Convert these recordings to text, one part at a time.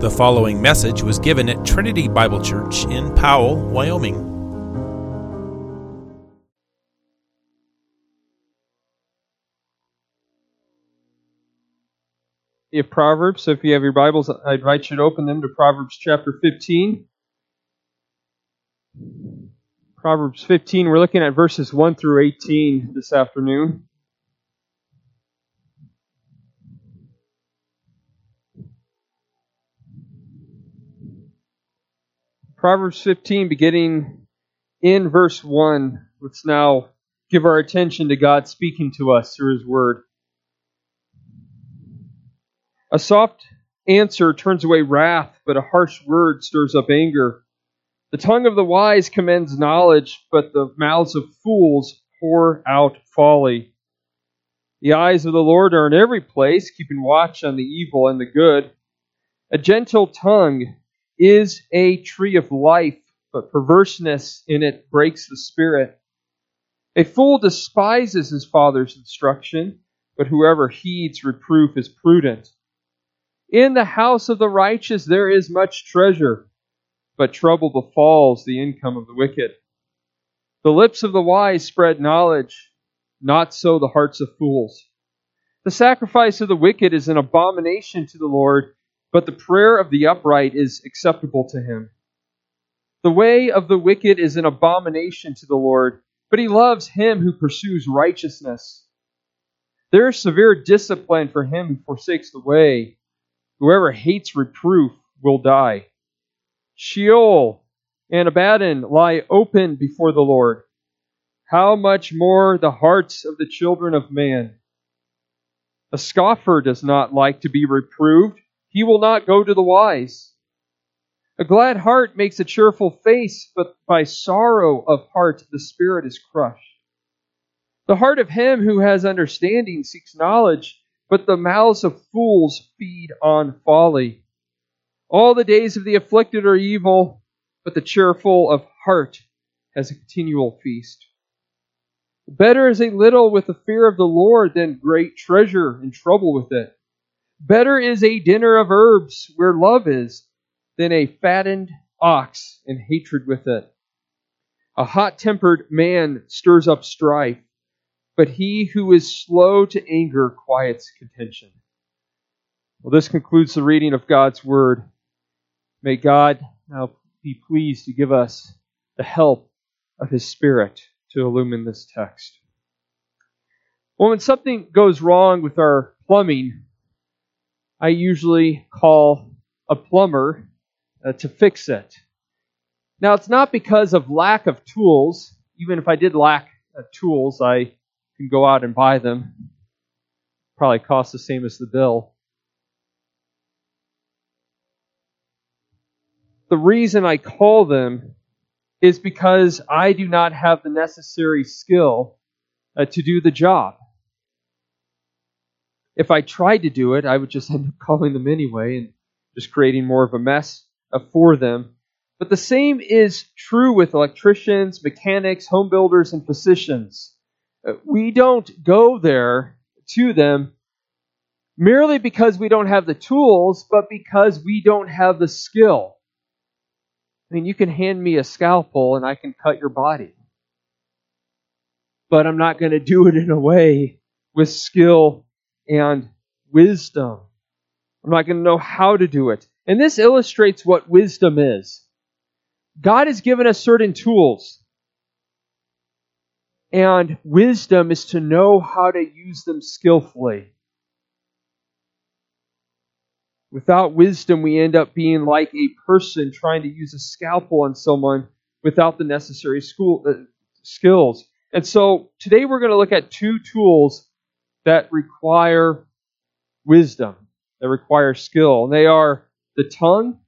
The following message was given at Trinity Bible Church in Powell, Wyoming. Have Proverbs, so if you have your Bibles, I invite you to open them to Proverbs chapter 15. Proverbs 15, we're looking at verses 1 through 18 this afternoon. Proverbs 15, beginning in verse 1. Let's now give our attention to God speaking to us through His Word. A soft answer turns away wrath, but a harsh word stirs up anger. The tongue of the wise commends knowledge, but the mouths of fools pour out folly. The eyes of the Lord are in every place, keeping watch on the evil and the good. A gentle tongue is a tree of life, but perverseness in it breaks the spirit. A fool despises his father's instruction, but whoever heeds reproof is prudent. In the house of the righteous there is much treasure, but trouble befalls the income of the wicked. The lips of the wise spread knowledge, not so the hearts of fools. The sacrifice of the wicked is an abomination to the Lord but the prayer of the upright is acceptable to him. The way of the wicked is an abomination to the Lord, but he loves him who pursues righteousness. There is severe discipline for him who forsakes the way. Whoever hates reproof will die. Sheol and Abaddon lie open before the Lord. How much more the hearts of the children of man? A scoffer does not like to be reproved he will not go to the wise. A glad heart makes a cheerful face, but by sorrow of heart the spirit is crushed. The heart of him who has understanding seeks knowledge, but the mouths of fools feed on folly. All the days of the afflicted are evil, but the cheerful of heart has a continual feast. Better is a little with the fear of the Lord than great treasure and trouble with it. Better is a dinner of herbs where love is than a fattened ox and hatred with it. A hot tempered man stirs up strife, but he who is slow to anger quiets contention. Well, this concludes the reading of God's Word. May God now be pleased to give us the help of His Spirit to illumine this text. Well, when something goes wrong with our plumbing, I usually call a plumber uh, to fix it. Now, it's not because of lack of tools. Even if I did lack uh, tools, I can go out and buy them. Probably cost the same as the bill. The reason I call them is because I do not have the necessary skill uh, to do the job if I tried to do it, I would just end up calling them anyway and just creating more of a mess uh, for them. But the same is true with electricians, mechanics, home builders, and physicians. Uh, we don't go there to them merely because we don't have the tools, but because we don't have the skill. I mean, you can hand me a scalpel and I can cut your body. But I'm not going to do it in a way with skill and wisdom. I'm not going to know how to do it. And this illustrates what wisdom is. God has given us certain tools. And wisdom is to know how to use them skillfully. Without wisdom, we end up being like a person trying to use a scalpel on someone without the necessary school, uh, skills. And so today we're going to look at two tools that require wisdom, that require skill. And they are the tongue,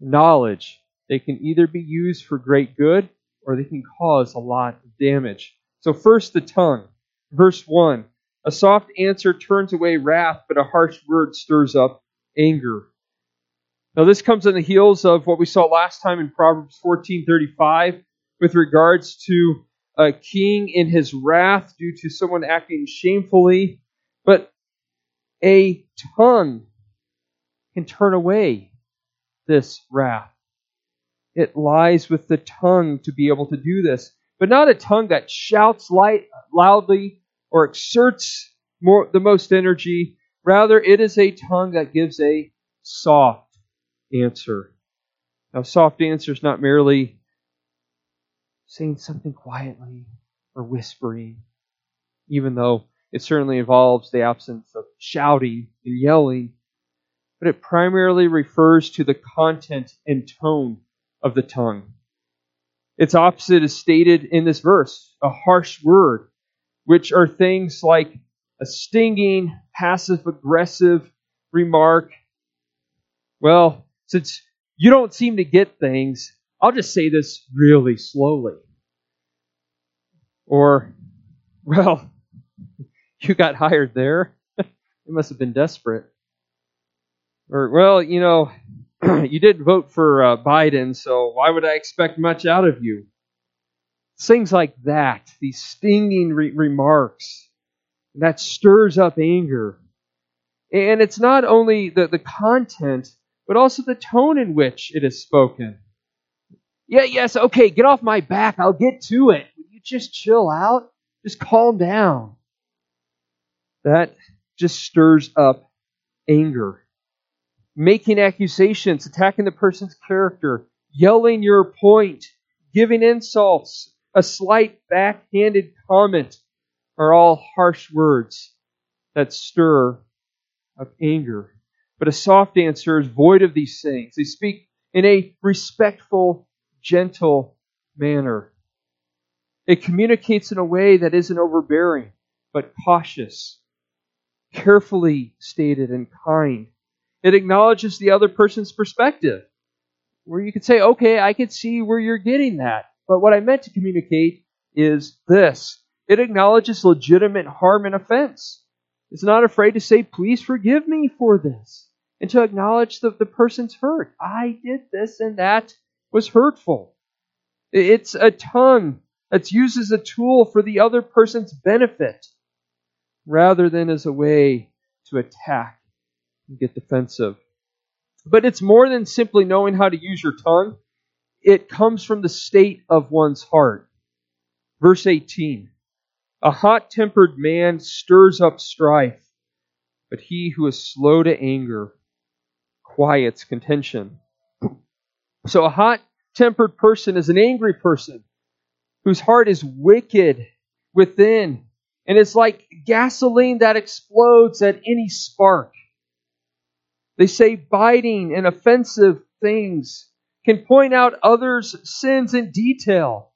knowledge. They can either be used for great good or they can cause a lot of damage. So, first, the tongue. Verse 1 A soft answer turns away wrath, but a harsh word stirs up anger. Now, this comes on the heels of what we saw last time in Proverbs 14:35 with regards to a king in his wrath due to someone acting shamefully, but a tongue can turn away this wrath. It lies with the tongue to be able to do this, but not a tongue that shouts light, loudly or exerts more, the most energy. Rather, it is a tongue that gives a soft answer. Now, soft answer is not merely saying something quietly or whispering, even though it certainly involves the absence of shouting and yelling, but it primarily refers to the content and tone of the tongue. Its opposite is stated in this verse a harsh word, which are things like a stinging, passive aggressive remark. Well, since you don't seem to get things, I'll just say this really slowly. Or, well, you got hired there. you must have been desperate. Or, well, you know, you didn't vote for uh, Biden, so why would I expect much out of you? Things like that, these stinging re- remarks, that stirs up anger. And it's not only the, the content, but also the tone in which it is spoken. Yeah, yes, okay, get off my back. I'll get to it. You just chill out? Just calm down. That just stirs up anger making accusations, attacking the person's character, yelling your point, giving insults, a slight backhanded comment are all harsh words that stir up anger. But a soft answer is void of these things. They speak in a respectful, gentle manner. It communicates in a way that isn't overbearing, but cautious, carefully stated, and kind. It acknowledges the other person's perspective, where you could say, okay, I could see where you're getting that. But what I meant to communicate is this it acknowledges legitimate harm and offense. It's not afraid to say, please forgive me for this, and to acknowledge that the person's hurt. I did this and that was hurtful. It's a tongue that's used as a tool for the other person's benefit rather than as a way to attack and get defensive. But it's more than simply knowing how to use your tongue, it comes from the state of one's heart. Verse 18 A hot tempered man stirs up strife, but he who is slow to anger quiets contention. So a hot tempered person is an angry person whose heart is wicked within and it's like gasoline that explodes at any spark. They say biting and offensive things, can point out others' sins in detail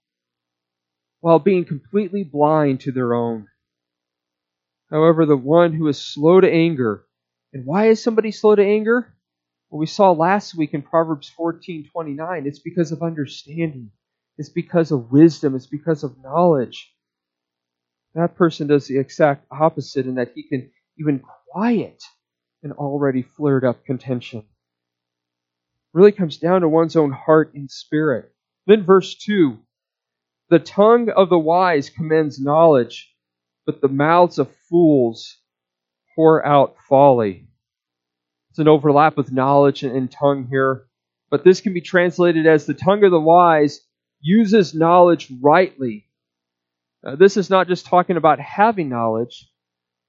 while being completely blind to their own. However, the one who is slow to anger, and why is somebody slow to anger? Well, we saw last week in Proverbs 14:29, it's because of understanding. It's because of wisdom, it's because of knowledge. That person does the exact opposite in that he can even quiet an already flared up contention. Really comes down to one's own heart and spirit. Then, verse 2 The tongue of the wise commends knowledge, but the mouths of fools pour out folly. It's an overlap with knowledge and tongue here, but this can be translated as the tongue of the wise uses knowledge rightly. Uh, this is not just talking about having knowledge,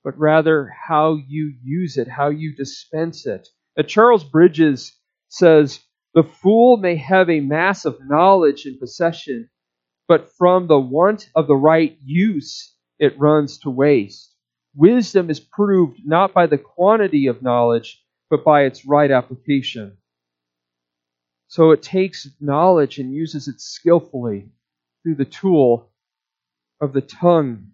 but rather how you use it, how you dispense it. Uh, Charles Bridges says, The fool may have a mass of knowledge in possession, but from the want of the right use, it runs to waste. Wisdom is proved not by the quantity of knowledge, but by its right application. So it takes knowledge and uses it skillfully through the tool of the tongue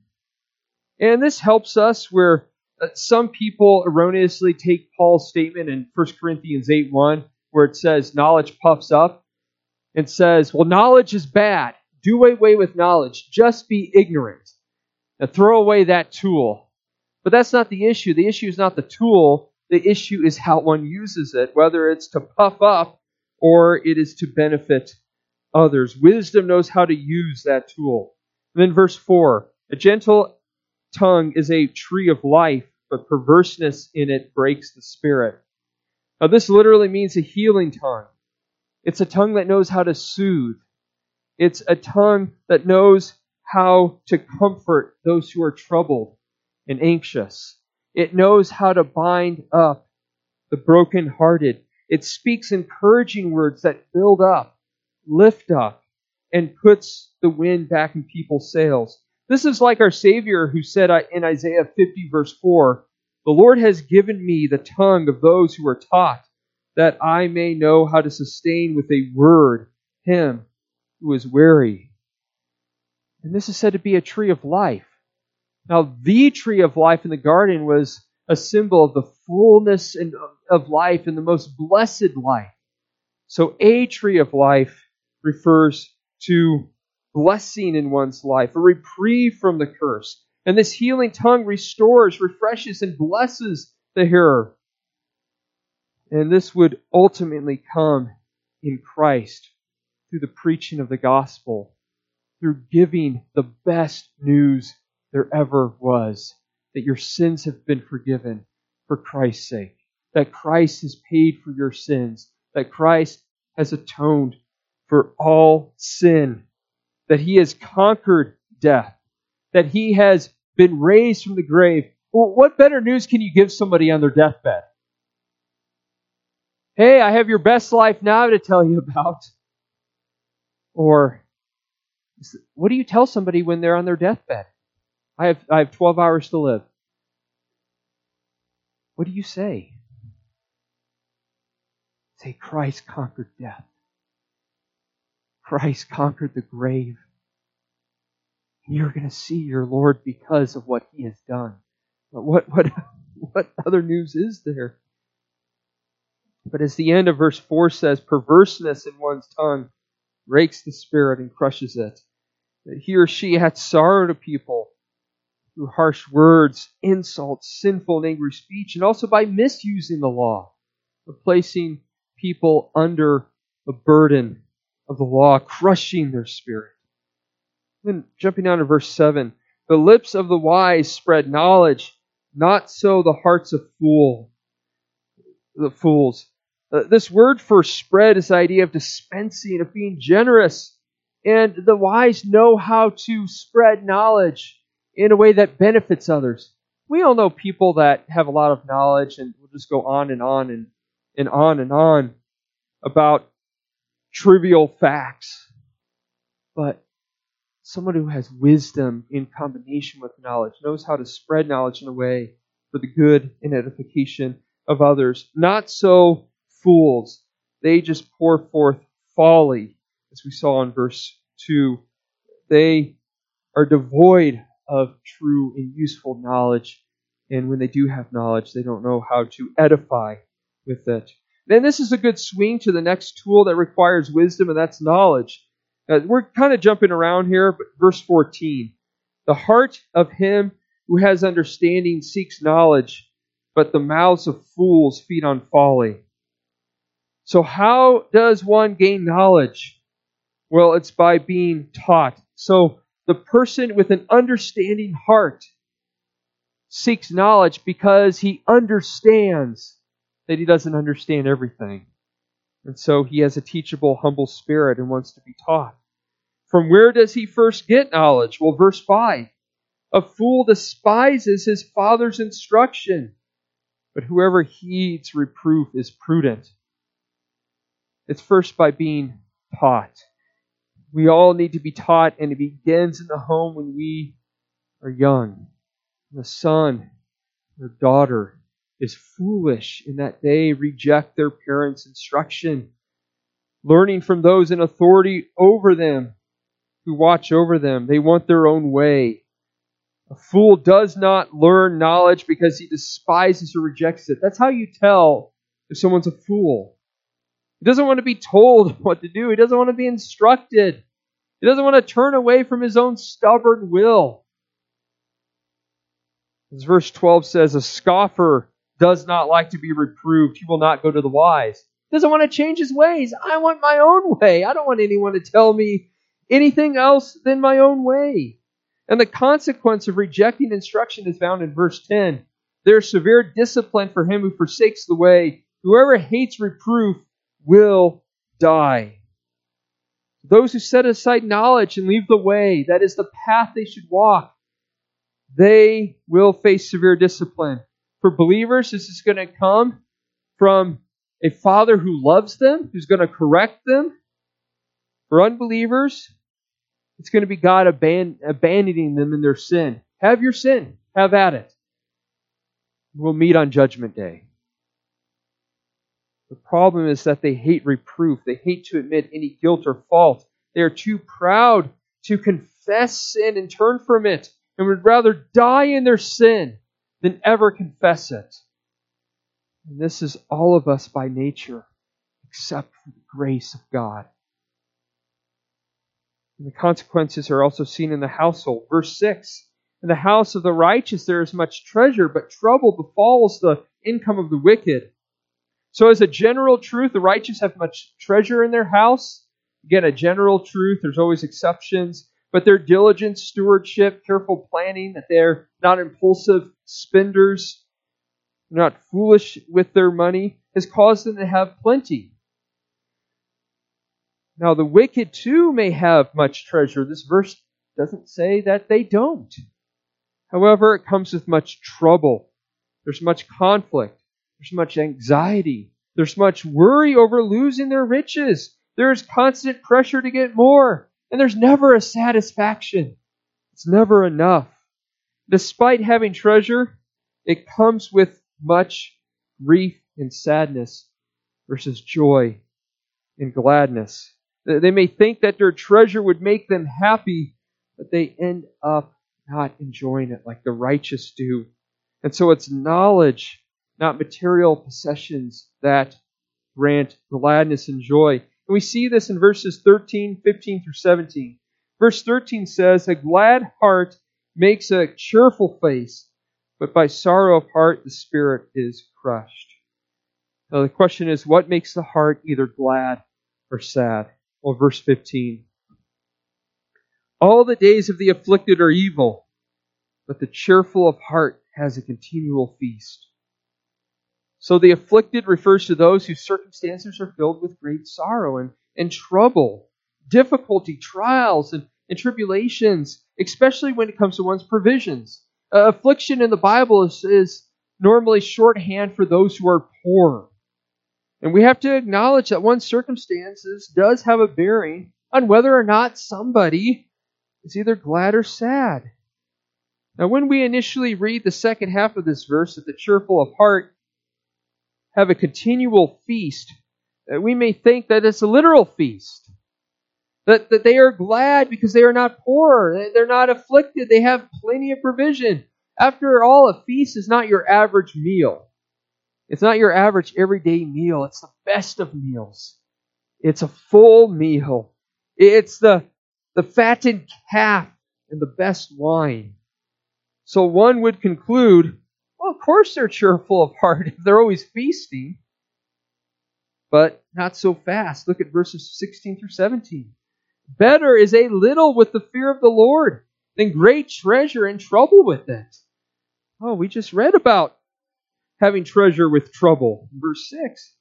and this helps us where uh, some people erroneously take Paul's statement in 1 Corinthians 8 1, where it says, knowledge puffs up, and says, well, knowledge is bad. Do away with knowledge. Just be ignorant. Now throw away that tool. But that's not the issue. The issue is not the tool. The issue is how one uses it, whether it's to puff up or it is to benefit others. Wisdom knows how to use that tool. And then verse 4 A gentle tongue is a tree of life, but perverseness in it breaks the spirit. Now, this literally means a healing tongue. It's a tongue that knows how to soothe. It's a tongue that knows how to comfort those who are troubled and anxious. It knows how to bind up the brokenhearted. It speaks encouraging words that build up, lift up, and puts the wind back in people's sails. This is like our Savior who said in Isaiah 50, verse 4 The Lord has given me the tongue of those who are taught, that I may know how to sustain with a word him who is weary. And this is said to be a tree of life. Now, the tree of life in the garden was a symbol of the fullness of life and the most blessed life. So, a tree of life refers to blessing in one's life, a reprieve from the curse. And this healing tongue restores, refreshes, and blesses the hearer. And this would ultimately come in Christ through the preaching of the gospel, through giving the best news there ever was that your sins have been forgiven for Christ's sake, that Christ has paid for your sins, that Christ has atoned for all sin, that he has conquered death, that he has been raised from the grave. Well, what better news can you give somebody on their deathbed? Hey, I have your best life now to tell you about. Or what do you tell somebody when they're on their deathbed? I have, I have 12 hours to live. What do you say? Say, Christ conquered death. Christ conquered the grave. And you're going to see your Lord because of what he has done. But what, what, what other news is there? But as the end of verse 4 says, perverseness in one's tongue breaks the spirit and crushes it. That he or she had sorrow to people through harsh words, insults, sinful and angry speech, and also by misusing the law, of placing people under the burden of the law, crushing their spirit. Then jumping down to verse 7 the lips of the wise spread knowledge, not so the hearts of fool, the fools. Uh, this word for spread is the idea of dispensing, of being generous. And the wise know how to spread knowledge in a way that benefits others. We all know people that have a lot of knowledge and will just go on and on and, and on and on about trivial facts. But someone who has wisdom in combination with knowledge knows how to spread knowledge in a way for the good and edification of others. Not so fools. They just pour forth folly, as we saw in verse 2. They are devoid of true and useful knowledge. And when they do have knowledge, they don't know how to edify with it. Then this is a good swing to the next tool that requires wisdom, and that's knowledge. Uh, we're kind of jumping around here, but verse 14. The heart of him who has understanding seeks knowledge, but the mouths of fools feed on folly. So, how does one gain knowledge? Well, it's by being taught. So, the person with an understanding heart seeks knowledge because he understands that he doesn't understand everything. And so he has a teachable, humble spirit and wants to be taught. From where does he first get knowledge? Well, verse 5 A fool despises his father's instruction, but whoever heeds reproof is prudent. It's first by being taught. We all need to be taught, and it begins in the home when we are young. The son or daughter is foolish in that they reject their parents' instruction, learning from those in authority over them who watch over them. They want their own way. A fool does not learn knowledge because he despises or rejects it. That's how you tell if someone's a fool. He doesn't want to be told what to do. He doesn't want to be instructed. He doesn't want to turn away from his own stubborn will. As verse 12 says, a scoffer does not like to be reproved. He will not go to the wise. He doesn't want to change his ways. I want my own way. I don't want anyone to tell me anything else than my own way. And the consequence of rejecting instruction is found in verse 10. There is severe discipline for him who forsakes the way Whoever hates reproof will die. Those who set aside knowledge and leave the way, that is the path they should walk, they will face severe discipline. For believers, this is going to come from a father who loves them, who's going to correct them. For unbelievers, it's going to be God aban- abandoning them in their sin. Have your sin, have at it. We'll meet on Judgment Day. The problem is that they hate reproof. They hate to admit any guilt or fault. They are too proud to confess sin and turn from it, and would rather die in their sin than ever confess it. And this is all of us by nature, except for the grace of God. And the consequences are also seen in the household. Verse 6 In the house of the righteous there is much treasure, but trouble befalls the income of the wicked. So, as a general truth, the righteous have much treasure in their house. Again, a general truth, there's always exceptions, but their diligent stewardship, careful planning, that they're not impulsive spenders, not foolish with their money, has caused them to have plenty. Now, the wicked too may have much treasure. This verse doesn't say that they don't. However, it comes with much trouble. There's much conflict. There's much anxiety. There's much worry over losing their riches. There's constant pressure to get more. And there's never a satisfaction. It's never enough. Despite having treasure, it comes with much grief and sadness versus joy and gladness. They may think that their treasure would make them happy, but they end up not enjoying it like the righteous do. And so it's knowledge not material possessions that grant gladness and joy. And we see this in verses 13, 15 through 17. Verse 13 says, A glad heart makes a cheerful face, but by sorrow of heart the spirit is crushed. Now the question is, what makes the heart either glad or sad? Well, verse 15. All the days of the afflicted are evil, but the cheerful of heart has a continual feast. So the afflicted refers to those whose circumstances are filled with great sorrow and, and trouble, difficulty, trials, and, and tribulations, especially when it comes to one's provisions. Uh, affliction in the Bible is, is normally shorthand for those who are poor. And we have to acknowledge that one's circumstances does have a bearing on whether or not somebody is either glad or sad. Now, when we initially read the second half of this verse, that the cheerful of heart have a continual feast, uh, we may think that it's a literal feast. That, that they are glad because they are not poor, they're not afflicted, they have plenty of provision. After all, a feast is not your average meal. It's not your average everyday meal. It's the best of meals. It's a full meal. It's the, the fattened calf and the best wine. So one would conclude of course they're cheerful of heart if they're always feasting. But not so fast. Look at verses 16 through 17. Better is a little with the fear of the Lord than great treasure and trouble with it. Oh, we just read about having treasure with trouble. Verse 6.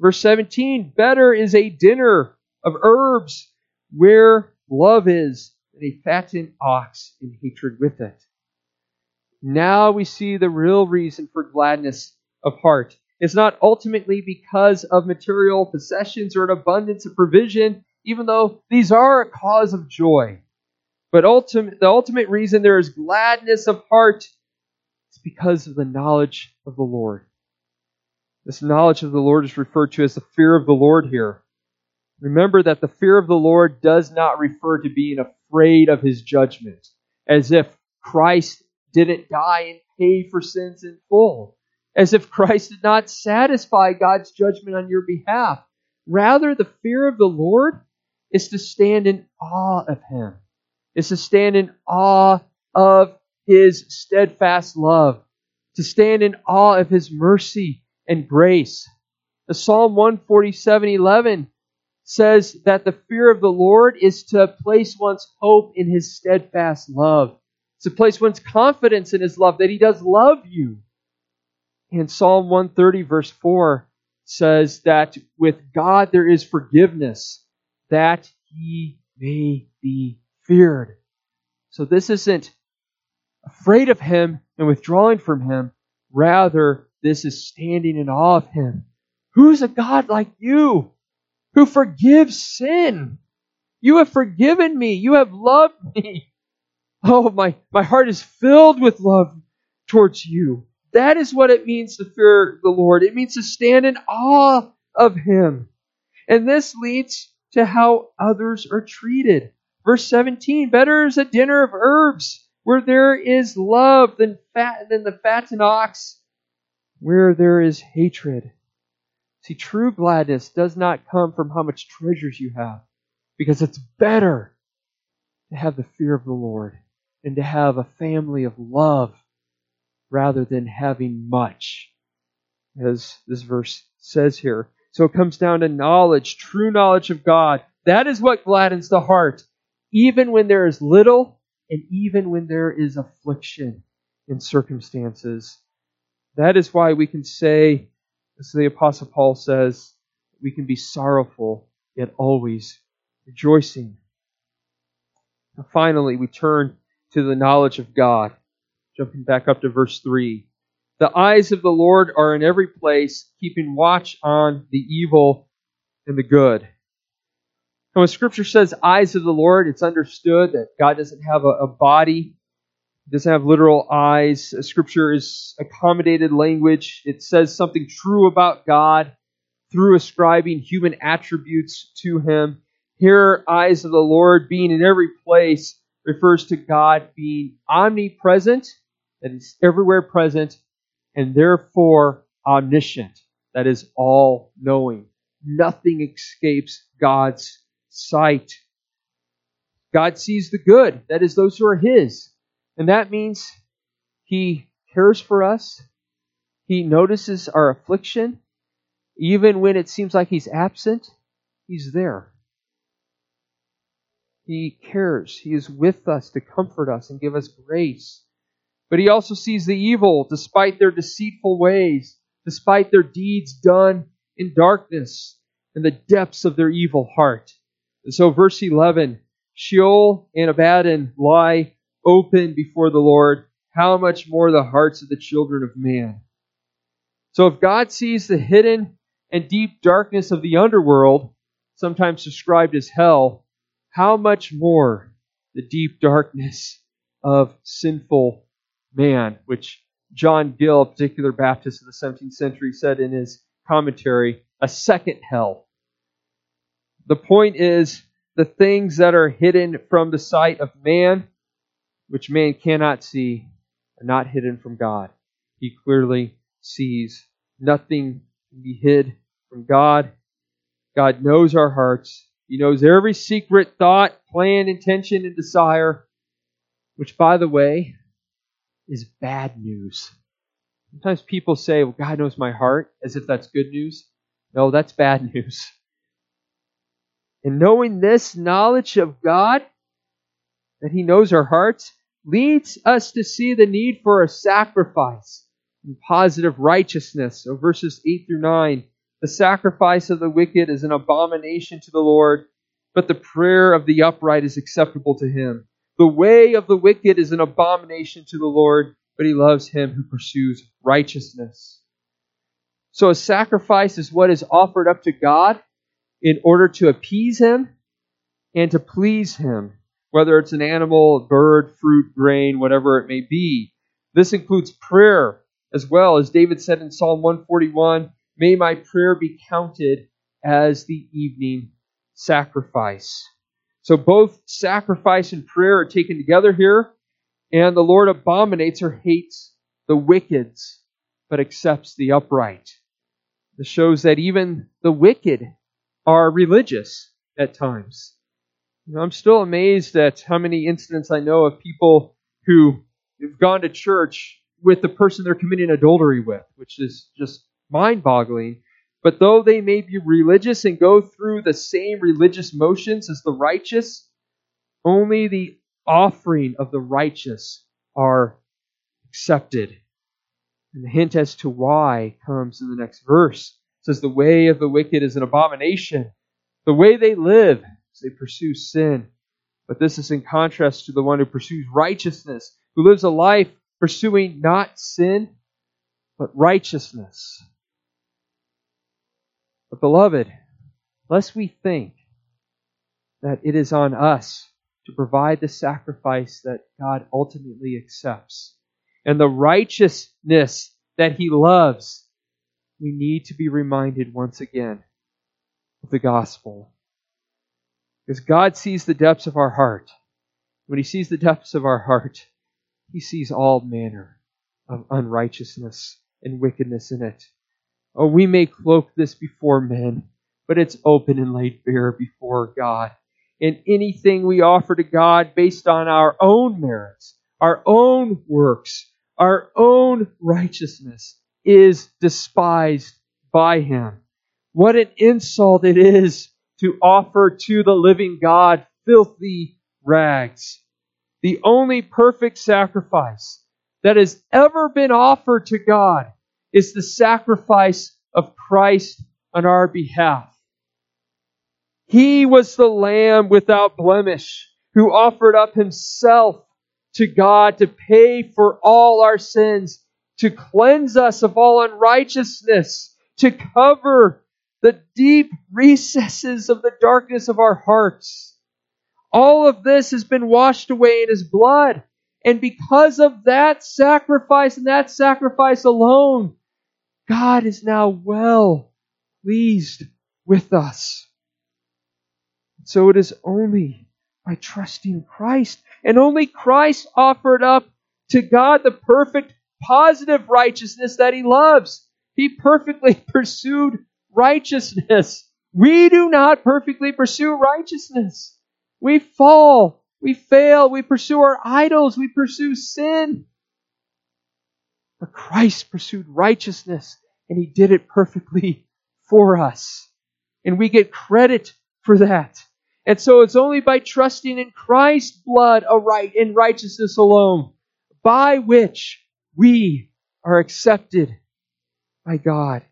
Verse 17. Better is a dinner of herbs where love is than a fattened ox in hatred with it. Now we see the real reason for gladness of heart. It's not ultimately because of material possessions or an abundance of provision, even though these are a cause of joy. But ultimate, the ultimate reason there is gladness of heart is because of the knowledge of the Lord. This knowledge of the Lord is referred to as the fear of the Lord here. Remember that the fear of the Lord does not refer to being afraid of his judgment, as if Christ didn't die and pay for sins in full, as if Christ did not satisfy God's judgment on your behalf. Rather, the fear of the Lord is to stand in awe of Him, is to stand in awe of His steadfast love, to stand in awe of His mercy and grace. The Psalm 147:11 says that the fear of the Lord is to place one's hope in His steadfast love to place one's confidence in his love, that he does love you. And Psalm 130, verse 4, says that with God there is forgiveness, that he may be feared. So this isn't afraid of him and withdrawing from him. Rather, this is standing in awe of him. Who's a God like you who forgives sin? You have forgiven me. You have loved me. Oh, my, my heart is filled with love towards you. That is what it means to fear the Lord. It means to stand in awe of Him. And this leads to how others are treated. Verse 17 Better is a dinner of herbs where there is love than, fat, than the fattened ox where there is hatred. See, true gladness does not come from how much treasures you have, because it's better to have the fear of the Lord and to have a family of love rather than having much, as this verse says here. So it comes down to knowledge, true knowledge of God. That is what gladdens the heart, even when there is little and even when there is affliction in circumstances. That is why we can say, as the Apostle Paul says, we can be sorrowful, yet always rejoicing. Now finally, we turn to the knowledge of God. Jumping back up to verse 3. The eyes of the Lord are in every place, keeping watch on the evil and the good. And when Scripture says eyes of the Lord, it's understood that God doesn't have a, a body, doesn't have literal eyes. Scripture is accommodated language. It says something true about God through ascribing human attributes to Him. Here, eyes of the Lord being in every place refers to God being omnipresent that is everywhere present, and therefore omniscient, that is all knowing. Nothing escapes God's sight. God sees the good, that is, those who are His. And that means He cares for us, He notices our affliction. Even when it seems like He's absent, He's there. He cares. He is with us to comfort us and give us grace. But he also sees the evil despite their deceitful ways, despite their deeds done in darkness and the depths of their evil heart. And so, verse 11 Sheol and Abaddon lie open before the Lord. How much more the hearts of the children of man? So, if God sees the hidden and deep darkness of the underworld, sometimes described as hell, how much more the deep darkness of sinful man, which John Gill, a particular Baptist of the 17th century, said in his commentary, a second hell. The point is the things that are hidden from the sight of man, which man cannot see, are not hidden from God. He clearly sees. Nothing can be hid from God. God knows our hearts. He knows every secret thought, plan, intention, and desire, which, by the way, is bad news. Sometimes people say, well, God knows my heart, as if that's good news. No, that's bad news. And knowing this knowledge of God, that He knows our hearts, leads us to see the need for a sacrifice and positive righteousness. So verses 8 through 9. The sacrifice of the wicked is an abomination to the Lord, but the prayer of the upright is acceptable to Him. The way of the wicked is an abomination to the Lord, but he loves him who pursues righteousness. So a sacrifice is what is offered up to God in order to appease him and to please him, whether it's an animal, a bird, fruit, grain, whatever it may be. This includes prayer as well. As David said in Psalm 141, may my prayer be counted as the evening sacrifice. So both sacrifice and prayer are taken together here, and the Lord abominates or hates the wicked, but accepts the upright. This shows that even the wicked are religious at times. You know, I'm still amazed at how many incidents I know of people who have gone to church with the person they're committing adultery with, which is just mind boggling. But though they may be religious and go through the same religious motions as the righteous, only the offering of the righteous are accepted. And the hint as to why comes in the next verse. It says, The way of the wicked is an abomination. The way they live is they pursue sin. But this is in contrast to the one who pursues righteousness, who lives a life pursuing not sin, but righteousness. But, beloved, lest we think that it is on us to provide the sacrifice that God ultimately accepts and the righteousness that He loves, we need to be reminded once again of the gospel. Because God sees the depths of our heart. When He sees the depths of our heart, He sees all manner of unrighteousness and wickedness in it. Oh, we may cloak this before men, but it's open and laid bare before God. And anything we offer to God based on our own merits, our own works, our own righteousness is despised by Him. What an insult it is to offer to the living God filthy rags. The only perfect sacrifice that has ever been offered to God is the sacrifice of Christ on our behalf. He was the Lamb without blemish who offered up himself to God to pay for all our sins, to cleanse us of all unrighteousness, to cover the deep recesses of the darkness of our hearts. All of this has been washed away in his blood. And because of that sacrifice and that sacrifice alone, God is now well pleased with us. So it is only by trusting Christ and only Christ offered up to God the perfect positive righteousness that he loves. He perfectly pursued righteousness. We do not perfectly pursue righteousness. We fall, we fail, we pursue our idols, we pursue sin. But Christ pursued righteousness, and he did it perfectly for us. And we get credit for that. And so it's only by trusting in Christ's blood aright in righteousness alone by which we are accepted by God.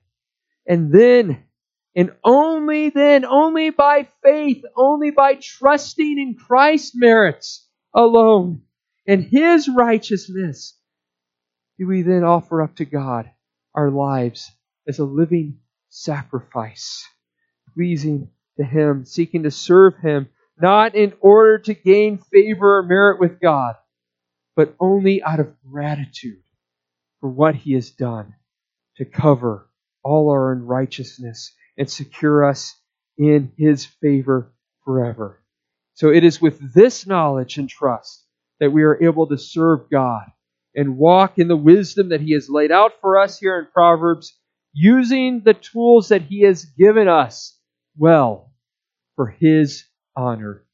And then, and only then, only by faith, only by trusting in Christ's merits alone and His righteousness, do we then offer up to God our lives as a living sacrifice, pleasing to Him, seeking to serve Him, not in order to gain favor or merit with God, but only out of gratitude for what He has done to cover all our unrighteousness and secure us in His favor forever. So it is with this knowledge and trust that we are able to serve God and walk in the wisdom that He has laid out for us here in Proverbs, using the tools that He has given us well for His honor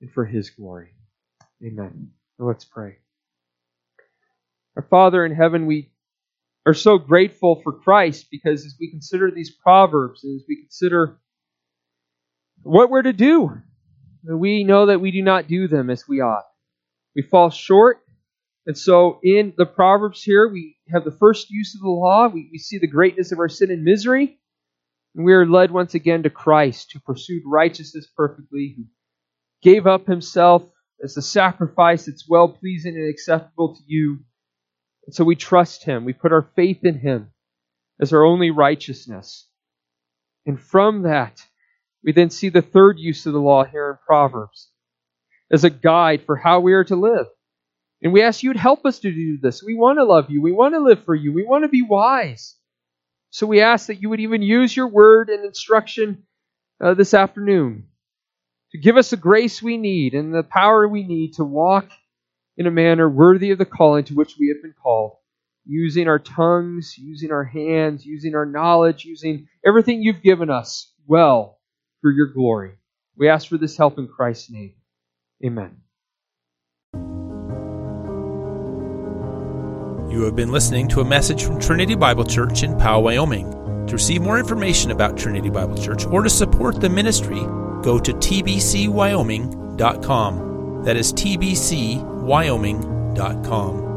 and for His glory. Amen. let's pray. Our Father in heaven, we are so grateful for Christ because as we consider these proverbs and as we consider what we're to do, we know that we do not do them as we ought. We fall short. And so in the Proverbs here, we have the first use of the law. We, we see the greatness of our sin and misery. And we are led once again to Christ, who pursued righteousness perfectly, who gave up himself as a sacrifice that's well pleasing and acceptable to you. And so we trust him. We put our faith in him as our only righteousness. And from that, we then see the third use of the law here in Proverbs as a guide for how we are to live. And we ask you to help us to do this. We want to love you. We want to live for you. We want to be wise. So we ask that you would even use your word and instruction uh, this afternoon to give us the grace we need and the power we need to walk in a manner worthy of the calling to which we have been called, using our tongues, using our hands, using our knowledge, using everything you've given us well for your glory. We ask for this help in Christ's name. Amen. You have been listening to a message from Trinity Bible Church in Powell, Wyoming. To receive more information about Trinity Bible Church or to support the ministry, go to tbcwyoming.com. That is tbcwyoming.com.